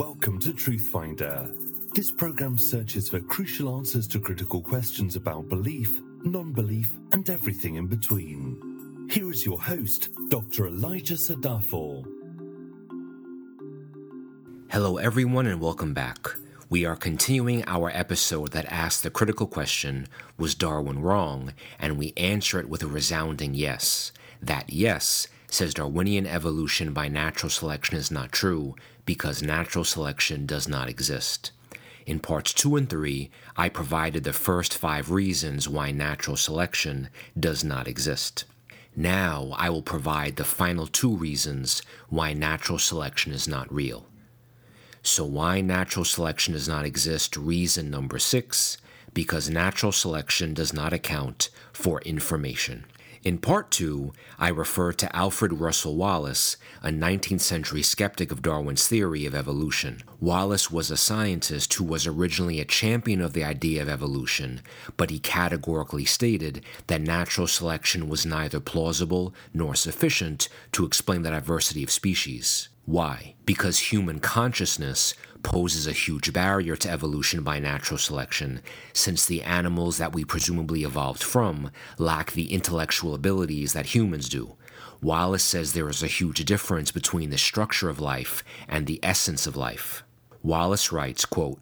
Welcome to Truthfinder. This program searches for crucial answers to critical questions about belief, non belief, and everything in between. Here is your host, Dr. Elijah Sadaphal. Hello, everyone, and welcome back. We are continuing our episode that asks the critical question Was Darwin wrong? And we answer it with a resounding yes. That yes says Darwinian evolution by natural selection is not true because natural selection does not exist. In parts 2 and 3, I provided the first five reasons why natural selection does not exist. Now I will provide the final two reasons why natural selection is not real. So, why natural selection does not exist? Reason number six because natural selection does not account for information. In part two, I refer to Alfred Russel Wallace, a 19th century skeptic of Darwin's theory of evolution. Wallace was a scientist who was originally a champion of the idea of evolution, but he categorically stated that natural selection was neither plausible nor sufficient to explain the diversity of species. Why? Because human consciousness poses a huge barrier to evolution by natural selection, since the animals that we presumably evolved from lack the intellectual abilities that humans do. Wallace says there is a huge difference between the structure of life and the essence of life. Wallace writes, quote,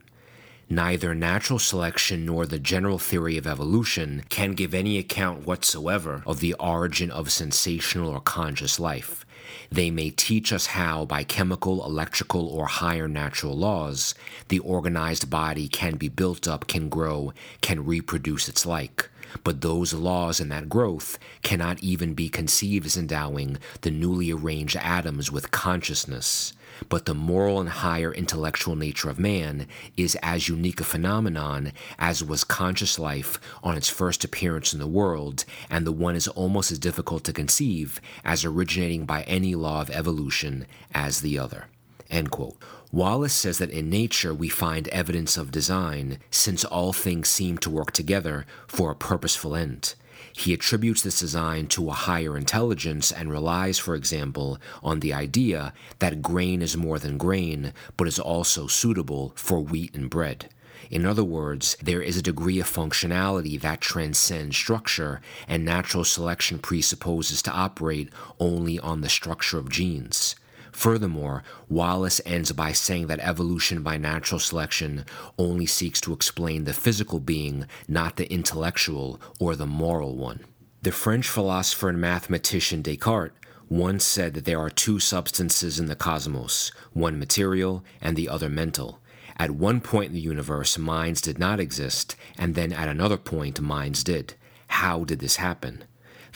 Neither natural selection nor the general theory of evolution can give any account whatsoever of the origin of sensational or conscious life. They may teach us how, by chemical, electrical, or higher natural laws, the organized body can be built up, can grow, can reproduce its like. But those laws and that growth cannot even be conceived as endowing the newly arranged atoms with consciousness. But the moral and higher intellectual nature of man is as unique a phenomenon as was conscious life on its first appearance in the world, and the one is almost as difficult to conceive as originating by any law of evolution as the other. Wallace says that in nature we find evidence of design, since all things seem to work together for a purposeful end. He attributes this design to a higher intelligence and relies, for example, on the idea that grain is more than grain, but is also suitable for wheat and bread. In other words, there is a degree of functionality that transcends structure, and natural selection presupposes to operate only on the structure of genes. Furthermore, Wallace ends by saying that evolution by natural selection only seeks to explain the physical being, not the intellectual or the moral one. The French philosopher and mathematician Descartes once said that there are two substances in the cosmos, one material and the other mental. At one point in the universe, minds did not exist, and then at another point, minds did. How did this happen?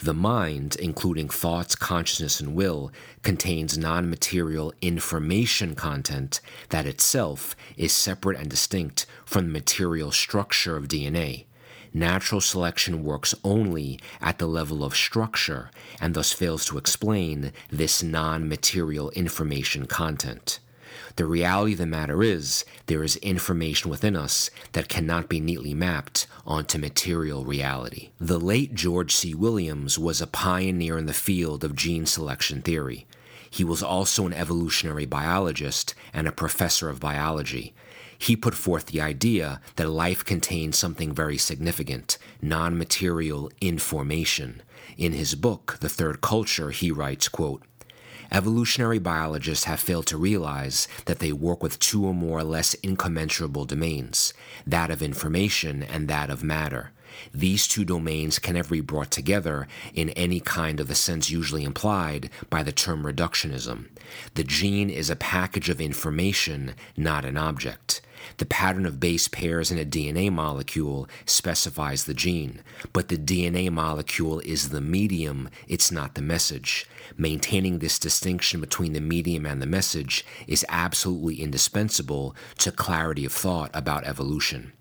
The mind, including thoughts, consciousness, and will, contains non material information content that itself is separate and distinct from the material structure of DNA. Natural selection works only at the level of structure and thus fails to explain this non material information content. The reality of the matter is, there is information within us that cannot be neatly mapped onto material reality. The late George C. Williams was a pioneer in the field of gene selection theory. He was also an evolutionary biologist and a professor of biology. He put forth the idea that life contains something very significant non material information. In his book, The Third Culture, he writes, quote, Evolutionary biologists have failed to realize that they work with two or more less incommensurable domains that of information and that of matter. These two domains can never be brought together in any kind of the sense usually implied by the term reductionism. The gene is a package of information, not an object. The pattern of base pairs in a DNA molecule specifies the gene, but the DNA molecule is the medium, it's not the message. Maintaining this distinction between the medium and the message is absolutely indispensable to clarity of thought about evolution.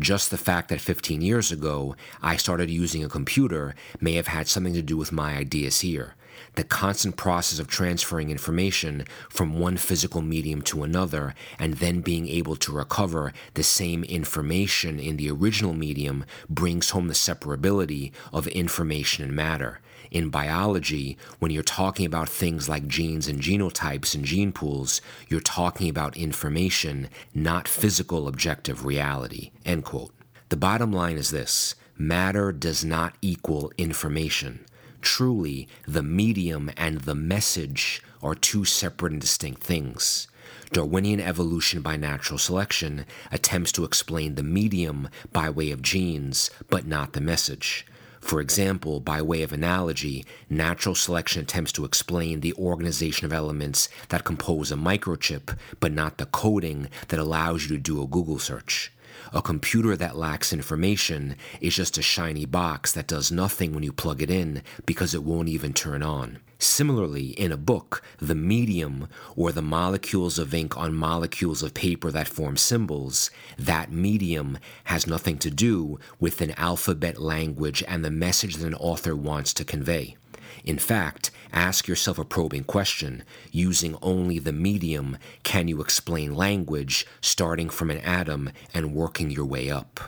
Just the fact that 15 years ago I started using a computer may have had something to do with my ideas here the constant process of transferring information from one physical medium to another and then being able to recover the same information in the original medium brings home the separability of information and matter. In biology, when you're talking about things like genes and genotypes and gene pools, you're talking about information, not physical objective reality. End quote. The bottom line is this matter does not equal information. Truly, the medium and the message are two separate and distinct things. Darwinian evolution by natural selection attempts to explain the medium by way of genes, but not the message. For example, by way of analogy, natural selection attempts to explain the organization of elements that compose a microchip, but not the coding that allows you to do a Google search. A computer that lacks information is just a shiny box that does nothing when you plug it in because it won't even turn on. Similarly, in a book, the medium, or the molecules of ink on molecules of paper that form symbols, that medium has nothing to do with an alphabet language and the message that an author wants to convey. In fact, ask yourself a probing question. Using only the medium, can you explain language starting from an atom and working your way up?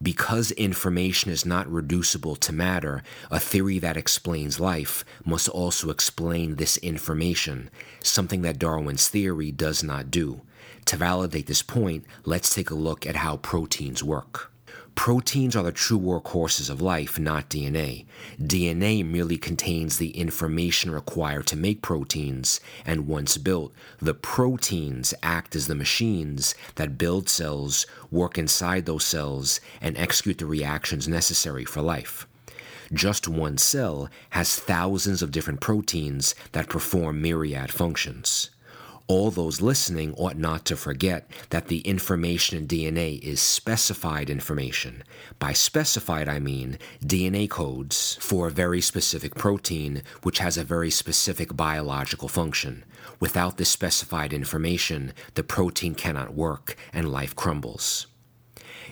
Because information is not reducible to matter, a theory that explains life must also explain this information, something that Darwin's theory does not do. To validate this point, let's take a look at how proteins work. Proteins are the true workhorses of life, not DNA. DNA merely contains the information required to make proteins, and once built, the proteins act as the machines that build cells, work inside those cells, and execute the reactions necessary for life. Just one cell has thousands of different proteins that perform myriad functions all those listening ought not to forget that the information in DNA is specified information. By specified, I mean DNA codes for a very specific protein which has a very specific biological function. Without this specified information, the protein cannot work and life crumbles.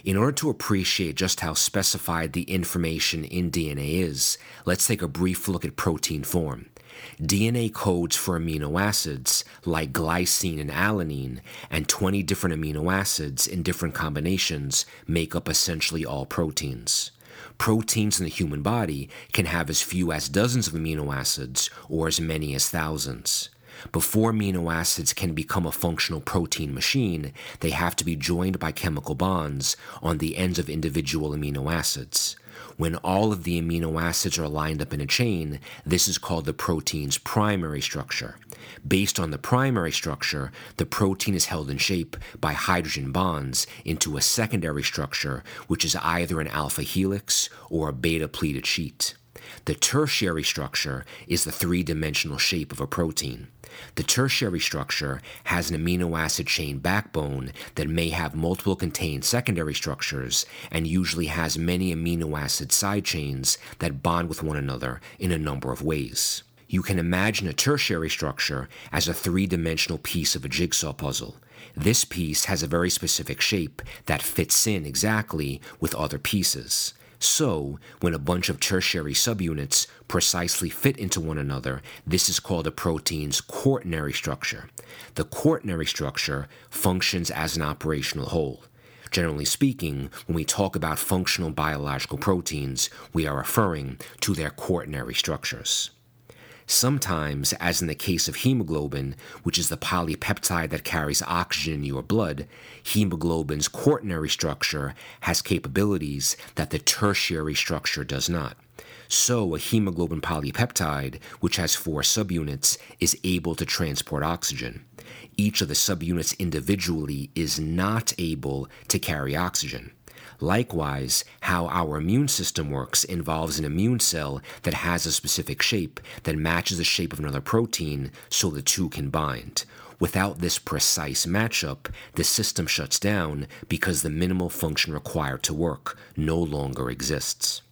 In order to appreciate just how specified the information in DNA is, let's take a brief look at protein form. DNA codes for amino acids like glycine and alanine, and 20 different amino acids in different combinations make up essentially all proteins. Proteins in the human body can have as few as dozens of amino acids or as many as thousands. Before amino acids can become a functional protein machine, they have to be joined by chemical bonds on the ends of individual amino acids. When all of the amino acids are lined up in a chain, this is called the protein's primary structure. Based on the primary structure, the protein is held in shape by hydrogen bonds into a secondary structure, which is either an alpha helix or a beta pleated sheet. The tertiary structure is the three dimensional shape of a protein. The tertiary structure has an amino acid chain backbone that may have multiple contained secondary structures and usually has many amino acid side chains that bond with one another in a number of ways. You can imagine a tertiary structure as a three dimensional piece of a jigsaw puzzle. This piece has a very specific shape that fits in exactly with other pieces. So, when a bunch of tertiary subunits precisely fit into one another, this is called a protein's quaternary structure. The quaternary structure functions as an operational whole. Generally speaking, when we talk about functional biological proteins, we are referring to their quaternary structures. Sometimes, as in the case of hemoglobin, which is the polypeptide that carries oxygen in your blood, hemoglobin's quaternary structure has capabilities that the tertiary structure does not. So, a hemoglobin polypeptide, which has four subunits, is able to transport oxygen. Each of the subunits individually is not able to carry oxygen. Likewise, how our immune system works involves an immune cell that has a specific shape that matches the shape of another protein so the two can bind. Without this precise matchup, the system shuts down because the minimal function required to work no longer exists.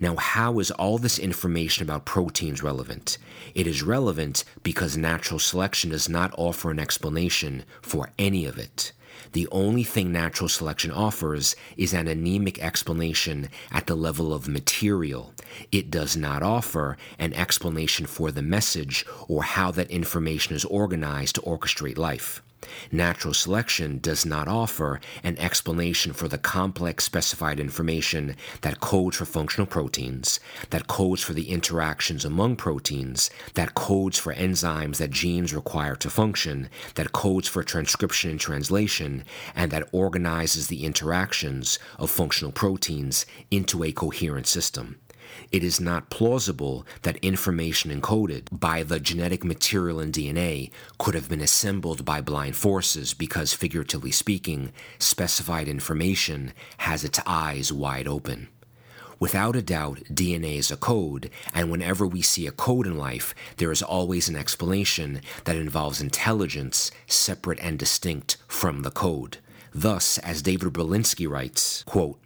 Now, how is all this information about proteins relevant? It is relevant because natural selection does not offer an explanation for any of it. The only thing natural selection offers is an anemic explanation at the level of material. It does not offer an explanation for the message or how that information is organized to orchestrate life. Natural selection does not offer an explanation for the complex specified information that codes for functional proteins, that codes for the interactions among proteins, that codes for enzymes that genes require to function, that codes for transcription and translation, and that organizes the interactions of functional proteins into a coherent system it is not plausible that information encoded by the genetic material in DNA could have been assembled by blind forces because, figuratively speaking, specified information has its eyes wide open. Without a doubt, DNA is a code, and whenever we see a code in life, there is always an explanation that involves intelligence separate and distinct from the code. Thus, as David Berlinski writes, quote,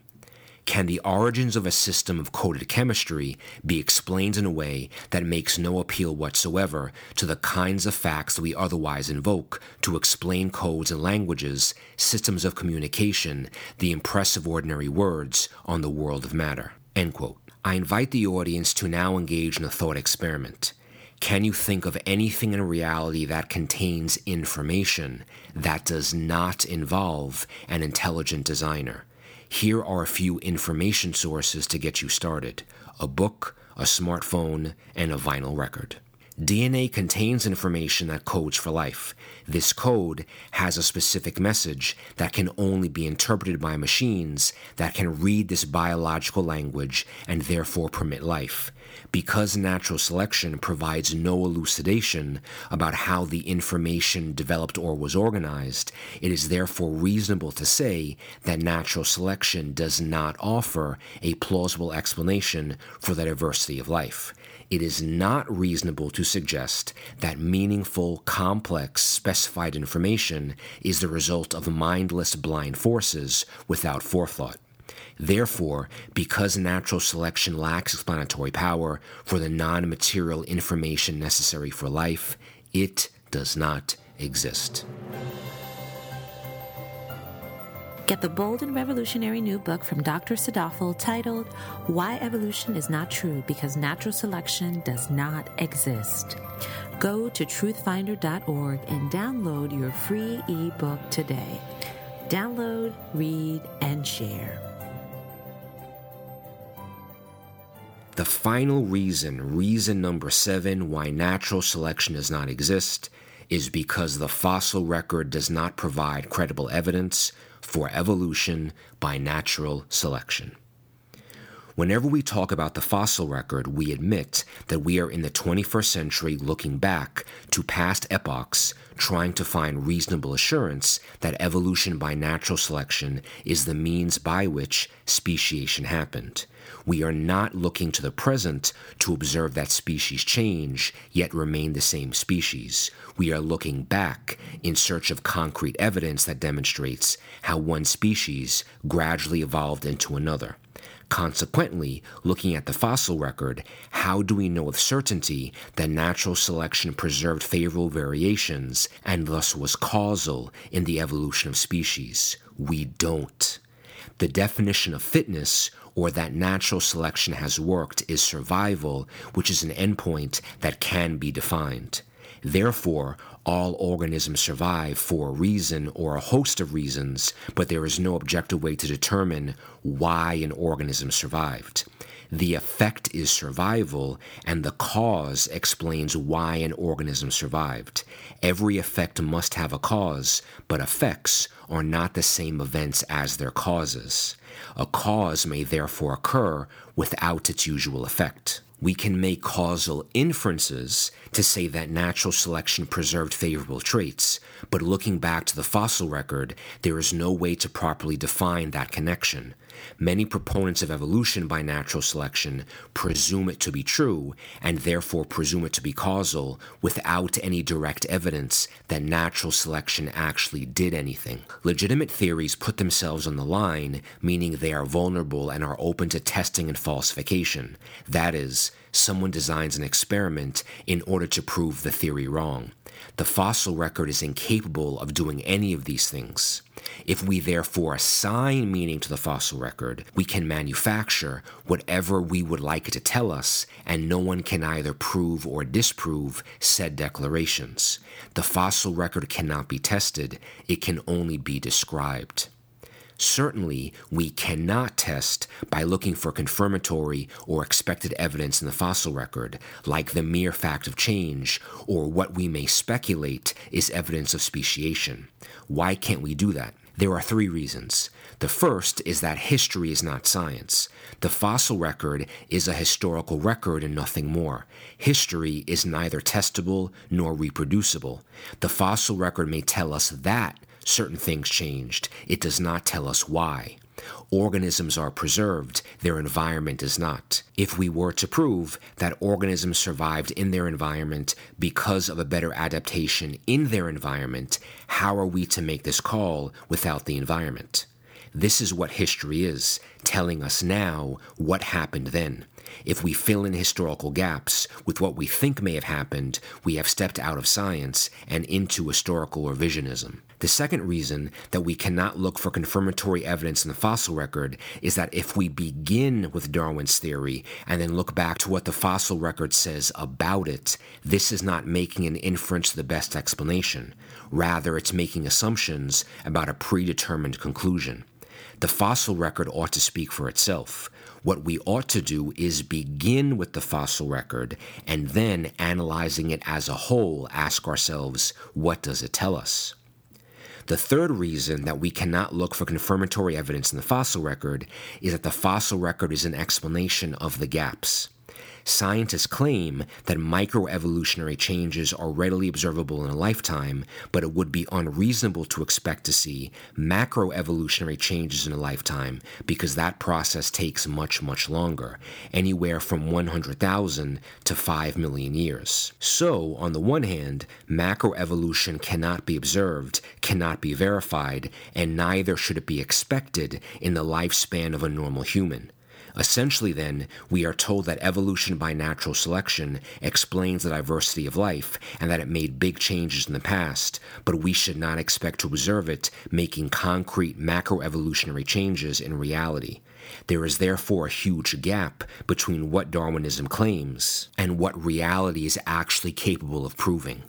can the origins of a system of coded chemistry be explained in a way that makes no appeal whatsoever to the kinds of facts we otherwise invoke to explain codes and languages, systems of communication, the impressive ordinary words on the world of matter? I invite the audience to now engage in a thought experiment. Can you think of anything in reality that contains information that does not involve an intelligent designer? Here are a few information sources to get you started a book, a smartphone, and a vinyl record. DNA contains information that codes for life. This code has a specific message that can only be interpreted by machines that can read this biological language and therefore permit life. Because natural selection provides no elucidation about how the information developed or was organized, it is therefore reasonable to say that natural selection does not offer a plausible explanation for the diversity of life it is not reasonable to suggest that meaningful, complex, specified information is the result of mindless, blind forces without forethought. Therefore, because natural selection lacks explanatory power for the non material information necessary for life, it does not exist. Get the bold and revolutionary new book from Dr. Sadaphal titled Why Evolution is Not True Because Natural Selection Does Not Exist. Go to truthfinder.org and download your free ebook today. Download, read, and share. The final reason, reason number seven, why natural selection does not exist is because the fossil record does not provide credible evidence for evolution by natural selection. Whenever we talk about the fossil record, we admit that we are in the 21st century looking back to past epochs, trying to find reasonable assurance that evolution by natural selection is the means by which speciation happened. We are not looking to the present to observe that species change, yet remain the same species. We are looking back in search of concrete evidence that demonstrates how one species gradually evolved into another. Consequently, looking at the fossil record, how do we know with certainty that natural selection preserved favorable variations and thus was causal in the evolution of species? We don't. The definition of fitness or that natural selection has worked is survival, which is an endpoint that can be defined. Therefore, all organisms survive for a reason or a host of reasons, but there is no objective way to determine why an organism survived. The effect is survival, and the cause explains why an organism survived. Every effect must have a cause, but effects are not the same events as their causes. A cause may therefore occur without its usual effect. We can make causal inferences to say that natural selection preserved favorable traits, but looking back to the fossil record, there is no way to properly define that connection. Many proponents of evolution by natural selection presume it to be true and therefore presume it to be causal without any direct evidence that natural selection actually did anything. Legitimate theories put themselves on the line, meaning they are vulnerable and are open to testing and falsification. That is, someone designs an experiment in order to prove the theory wrong. The fossil record is incapable of doing any of these things. If we therefore assign meaning to the fossil record, we can manufacture whatever we would like it to tell us, and no one can either prove or disprove said declarations. The fossil record cannot be tested, it can only be described. Certainly, we cannot test by looking for confirmatory or expected evidence in the fossil record, like the mere fact of change, or what we may speculate is evidence of speciation. Why can't we do that? There are three reasons. The first is that history is not science. The fossil record is a historical record and nothing more. History is neither testable nor reproducible. The fossil record may tell us that certain things changed. It does not tell us why. Organisms are preserved, their environment is not. If we were to prove that organisms survived in their environment because of a better adaptation in their environment, how are we to make this call without the environment? This is what history is, telling us now what happened then. If we fill in historical gaps with what we think may have happened, we have stepped out of science and into historical revisionism. The second reason that we cannot look for confirmatory evidence in the fossil record is that if we begin with Darwin's theory and then look back to what the fossil record says about it, this is not making an inference to the best explanation. Rather, it's making assumptions about a predetermined conclusion. The fossil record ought to speak for itself. What we ought to do is begin with the fossil record and then, analyzing it as a whole, ask ourselves, what does it tell us? The third reason that we cannot look for confirmatory evidence in the fossil record is that the fossil record is an explanation of the gaps. Scientists claim that microevolutionary changes are readily observable in a lifetime, but it would be unreasonable to expect to see macroevolutionary changes in a lifetime because that process takes much, much longer, anywhere from 100,000 to 5 million years. So, on the one hand, macroevolution cannot be observed, cannot be verified, and neither should it be expected in the lifespan of a normal human. Essentially, then, we are told that evolution by natural selection explains the diversity of life and that it made big changes in the past, but we should not expect to observe it making concrete macroevolutionary changes in reality. There is therefore a huge gap between what Darwinism claims and what reality is actually capable of proving.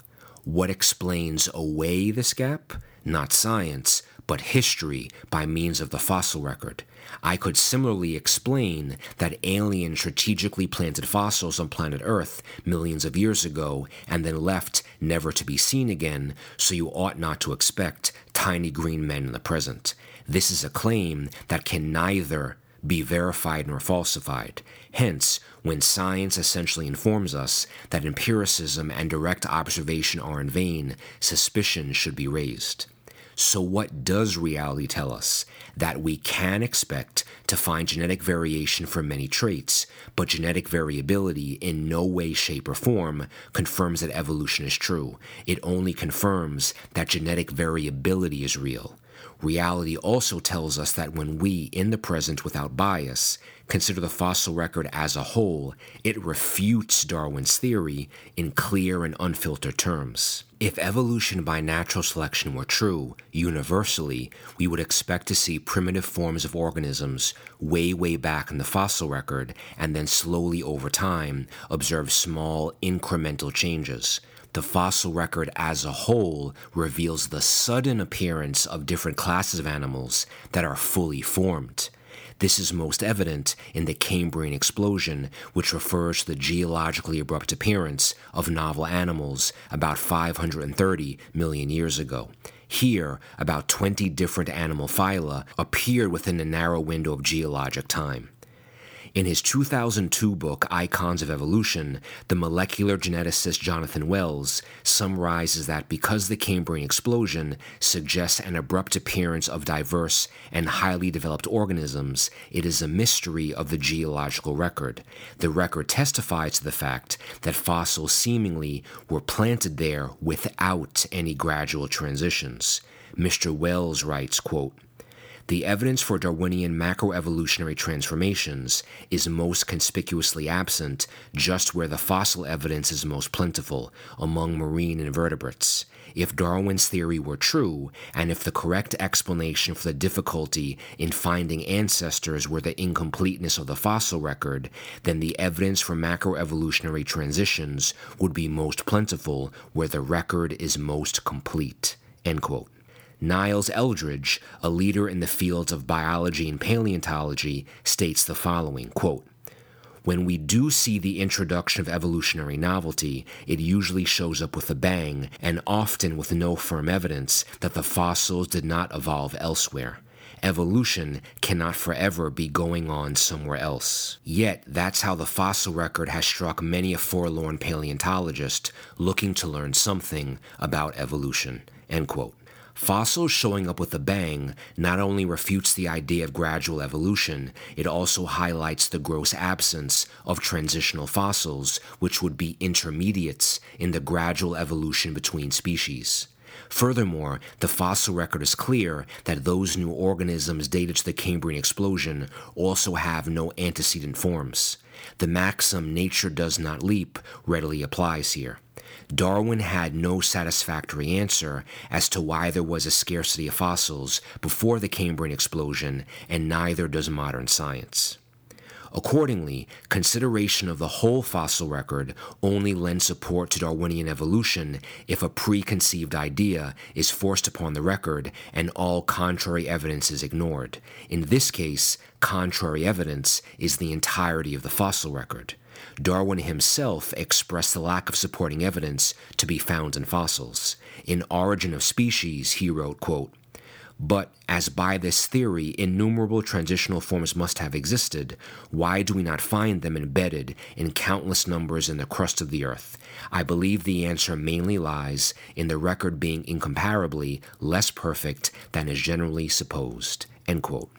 What explains away this gap? Not science, but history by means of the fossil record. I could similarly explain that aliens strategically planted fossils on planet Earth millions of years ago and then left never to be seen again, so you ought not to expect tiny green men in the present. This is a claim that can neither be verified nor falsified. Hence, when science essentially informs us that empiricism and direct observation are in vain, suspicion should be raised. So, what does reality tell us? That we can expect to find genetic variation for many traits, but genetic variability in no way, shape, or form confirms that evolution is true. It only confirms that genetic variability is real. Reality also tells us that when we, in the present without bias, consider the fossil record as a whole, it refutes Darwin's theory in clear and unfiltered terms. If evolution by natural selection were true, universally, we would expect to see primitive forms of organisms way, way back in the fossil record, and then slowly over time observe small incremental changes the fossil record as a whole reveals the sudden appearance of different classes of animals that are fully formed. This is most evident in the Cambrian explosion, which refers to the geologically abrupt appearance of novel animals about 530 million years ago. Here, about 20 different animal phyla appeared within a narrow window of geologic time. In his 2002 book, Icons of Evolution, the molecular geneticist Jonathan Wells summarizes that because the Cambrian explosion suggests an abrupt appearance of diverse and highly developed organisms, it is a mystery of the geological record. The record testifies to the fact that fossils seemingly were planted there without any gradual transitions. Mr. Wells writes, quote, the evidence for Darwinian macroevolutionary transformations is most conspicuously absent just where the fossil evidence is most plentiful, among marine invertebrates. If Darwin's theory were true, and if the correct explanation for the difficulty in finding ancestors were the incompleteness of the fossil record, then the evidence for macroevolutionary transitions would be most plentiful where the record is most complete. End quote. Niles Eldredge, a leader in the fields of biology and paleontology, states the following quote, when we do see the introduction of evolutionary novelty, it usually shows up with a bang, and often with no firm evidence that the fossils did not evolve elsewhere. Evolution cannot forever be going on somewhere else. Yet, that's how the fossil record has struck many a forlorn paleontologist looking to learn something about evolution. End quote. Fossils showing up with a bang not only refutes the idea of gradual evolution, it also highlights the gross absence of transitional fossils, which would be intermediates in the gradual evolution between species. Furthermore, the fossil record is clear that those new organisms dated to the Cambrian explosion also have no antecedent forms. The maxim nature does not leap readily applies here. Darwin had no satisfactory answer as to why there was a scarcity of fossils before the Cambrian explosion, and neither does modern science. Accordingly, consideration of the whole fossil record only lends support to Darwinian evolution if a preconceived idea is forced upon the record and all contrary evidence is ignored. In this case, contrary evidence is the entirety of the fossil record. Darwin himself expressed the lack of supporting evidence to be found in fossils. In Origin of Species, he wrote, quote, but as by this theory innumerable transitional forms must have existed, why do we not find them embedded in countless numbers in the crust of the earth? I believe the answer mainly lies in the record being incomparably less perfect than is generally supposed. End quote.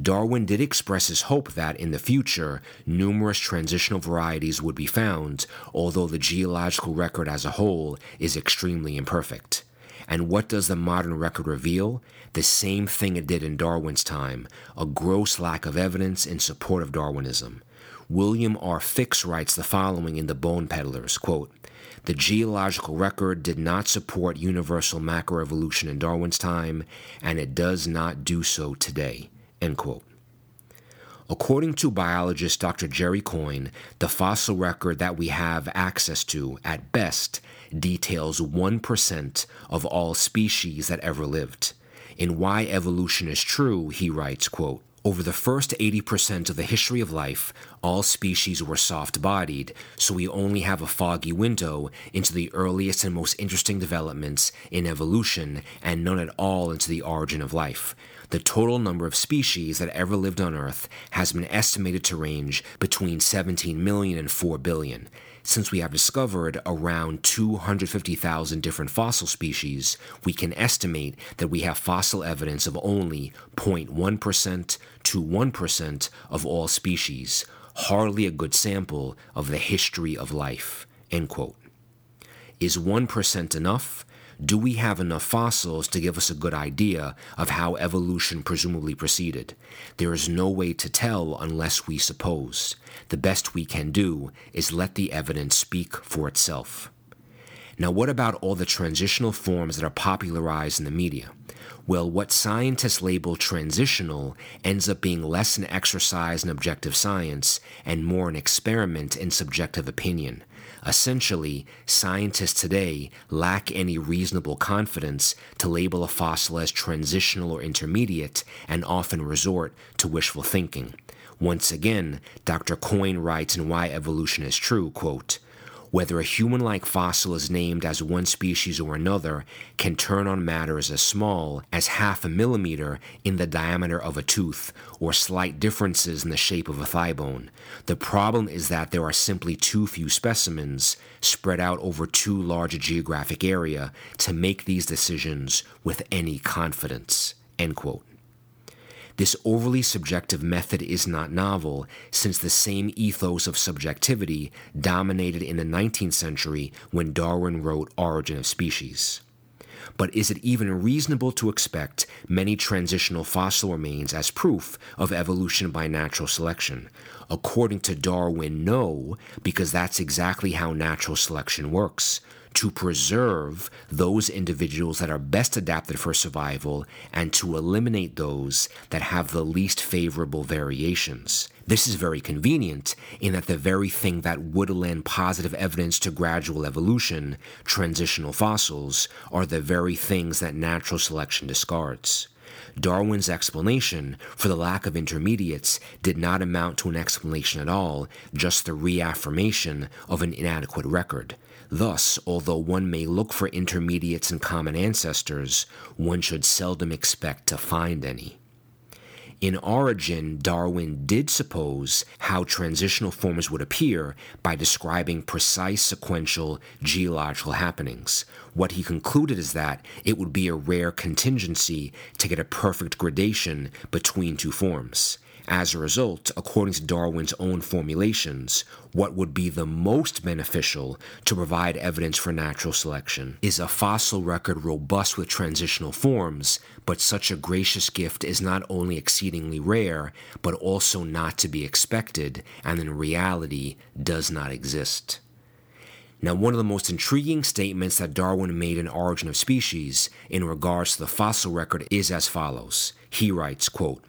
Darwin did express his hope that in the future numerous transitional varieties would be found, although the geological record as a whole is extremely imperfect. And what does the modern record reveal? The same thing it did in Darwin's time a gross lack of evidence in support of Darwinism. William R. Fix writes the following in The Bone Peddlers quote, The geological record did not support universal macroevolution in Darwin's time, and it does not do so today. End quote. According to biologist Dr. Jerry Coyne, the fossil record that we have access to, at best, details 1% of all species that ever lived. In Why Evolution is True, he writes, quote, over the first 80% of the history of life, all species were soft bodied, so we only have a foggy window into the earliest and most interesting developments in evolution and none at all into the origin of life. The total number of species that ever lived on Earth has been estimated to range between 17 million and 4 billion. Since we have discovered around 250,000 different fossil species, we can estimate that we have fossil evidence of only 0.1% to 1% of all species, hardly a good sample of the history of life. Is 1% enough? Do we have enough fossils to give us a good idea of how evolution presumably proceeded? There is no way to tell unless we suppose. The best we can do is let the evidence speak for itself. Now, what about all the transitional forms that are popularized in the media? Well, what scientists label transitional ends up being less an exercise in objective science and more an experiment in subjective opinion. Essentially, scientists today lack any reasonable confidence to label a fossil as transitional or intermediate and often resort to wishful thinking. Once again, Dr. Coyne writes in Why Evolution is True, quote, whether a human like fossil is named as one species or another can turn on matters as small as half a millimeter in the diameter of a tooth or slight differences in the shape of a thigh bone. The problem is that there are simply too few specimens spread out over too large a geographic area to make these decisions with any confidence. End quote. This overly subjective method is not novel, since the same ethos of subjectivity dominated in the 19th century when Darwin wrote Origin of Species. but is it even reasonable to expect many transitional fossil remains as proof of evolution by natural selection? According to Darwin, no, because that's exactly how natural selection works to preserve those individuals that are best adapted for survival and to eliminate those that have the least favorable variations. This is very convenient in that the very thing that would lend positive evidence to gradual evolution, transitional fossils, are the very things that natural selection discards. Darwin's explanation for the lack of intermediates did not amount to an explanation at all, just the reaffirmation of an inadequate record. Thus, although one may look for intermediates and common ancestors, one should seldom expect to find any. In origin, Darwin did suppose how transitional forms would appear by describing precise sequential geological happenings. What he concluded is that it would be a rare contingency to get a perfect gradation between two forms. As a result, according to Darwin's own formulations, what would be the most beneficial to provide evidence for natural selection is a fossil record robust with transitional forms, but such a gracious gift is not only exceedingly rare, but also not to be expected, and in reality does not exist. Now, one of the most intriguing statements that Darwin made in Origin of Species in regards to the fossil record is as follows. He writes, quote,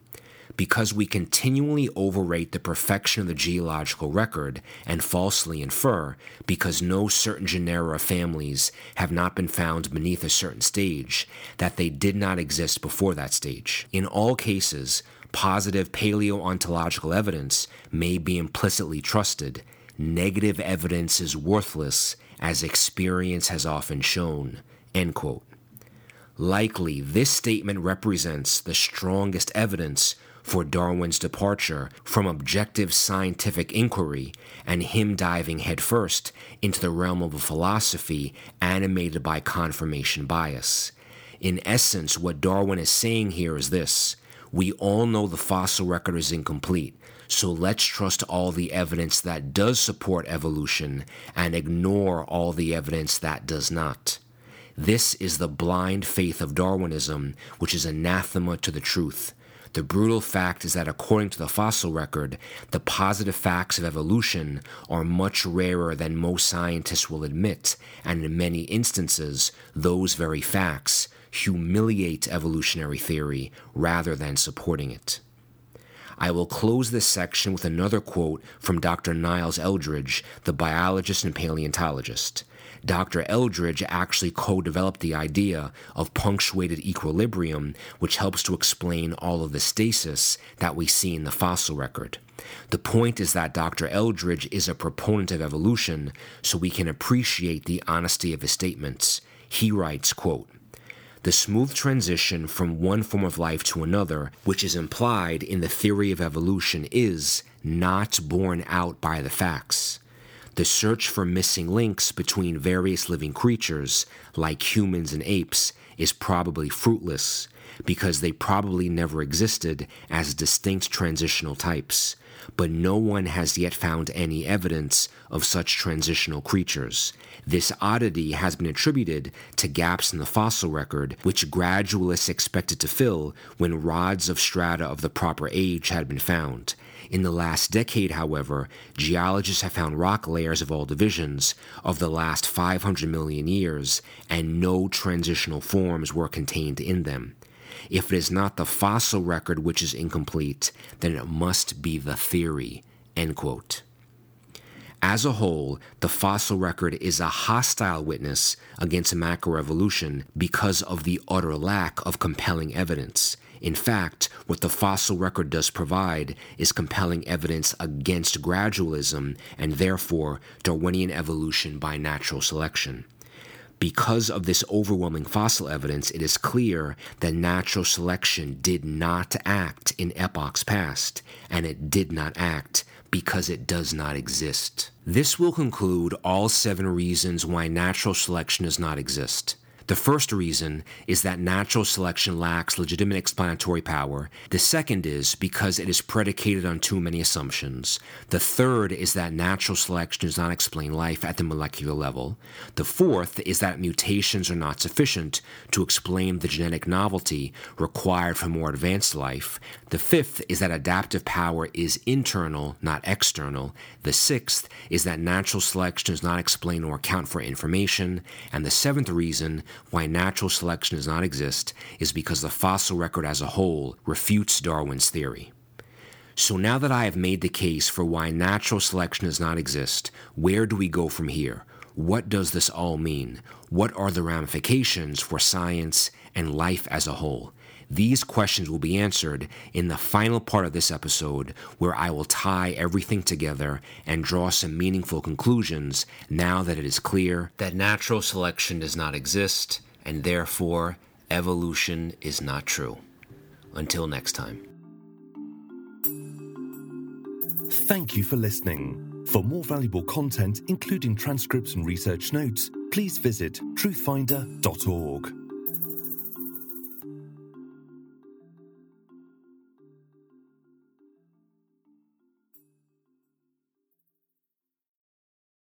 because we continually overrate the perfection of the geological record and falsely infer, because no certain genera or families have not been found beneath a certain stage, that they did not exist before that stage. In all cases, positive paleontological evidence may be implicitly trusted. Negative evidence is worthless, as experience has often shown. End quote. Likely, this statement represents the strongest evidence for Darwin's departure from objective scientific inquiry and him diving headfirst into the realm of a philosophy animated by confirmation bias. In essence, what Darwin is saying here is this we all know the fossil record is incomplete, so let's trust all the evidence that does support evolution and ignore all the evidence that does not. This is the blind faith of Darwinism, which is anathema to the truth. The brutal fact is that according to the fossil record, the positive facts of evolution are much rarer than most scientists will admit, and in many instances, those very facts humiliate evolutionary theory rather than supporting it. I will close this section with another quote from Dr. Niles Eldredge, the biologist and paleontologist. Dr. Eldredge actually co developed the idea of punctuated equilibrium, which helps to explain all of the stasis that we see in the fossil record. The point is that Dr. Eldredge is a proponent of evolution, so we can appreciate the honesty of his statements. He writes, quote, the smooth transition from one form of life to another, which is implied in the theory of evolution, is not borne out by the facts. The search for missing links between various living creatures, like humans and apes, is probably fruitless because they probably never existed as distinct transitional types. But no one has yet found any evidence of such transitional creatures. This oddity has been attributed to gaps in the fossil record, which gradualists expected to fill when rods of strata of the proper age had been found. In the last decade, however, geologists have found rock layers of all divisions of the last 500 million years, and no transitional forms were contained in them. If it is not the fossil record which is incomplete, then it must be the theory. End quote. As a whole, the fossil record is a hostile witness against macroevolution because of the utter lack of compelling evidence. In fact, what the fossil record does provide is compelling evidence against gradualism and therefore Darwinian evolution by natural selection. Because of this overwhelming fossil evidence, it is clear that natural selection did not act in epochs past, and it did not act because it does not exist. This will conclude all seven reasons why natural selection does not exist. The first reason is that natural selection lacks legitimate explanatory power. The second is because it is predicated on too many assumptions. The third is that natural selection does not explain life at the molecular level. The fourth is that mutations are not sufficient to explain the genetic novelty required for more advanced life. The fifth is that adaptive power is internal, not external. The sixth is that natural selection does not explain or account for information. And the seventh reason why natural selection does not exist is because the fossil record as a whole refutes Darwin's theory. So now that I have made the case for why natural selection does not exist, where do we go from here? What does this all mean? What are the ramifications for science and life as a whole? These questions will be answered in the final part of this episode, where I will tie everything together and draw some meaningful conclusions now that it is clear that natural selection does not exist and therefore evolution is not true. Until next time. Thank you for listening. For more valuable content, including transcripts and research notes, please visit truthfinder.org.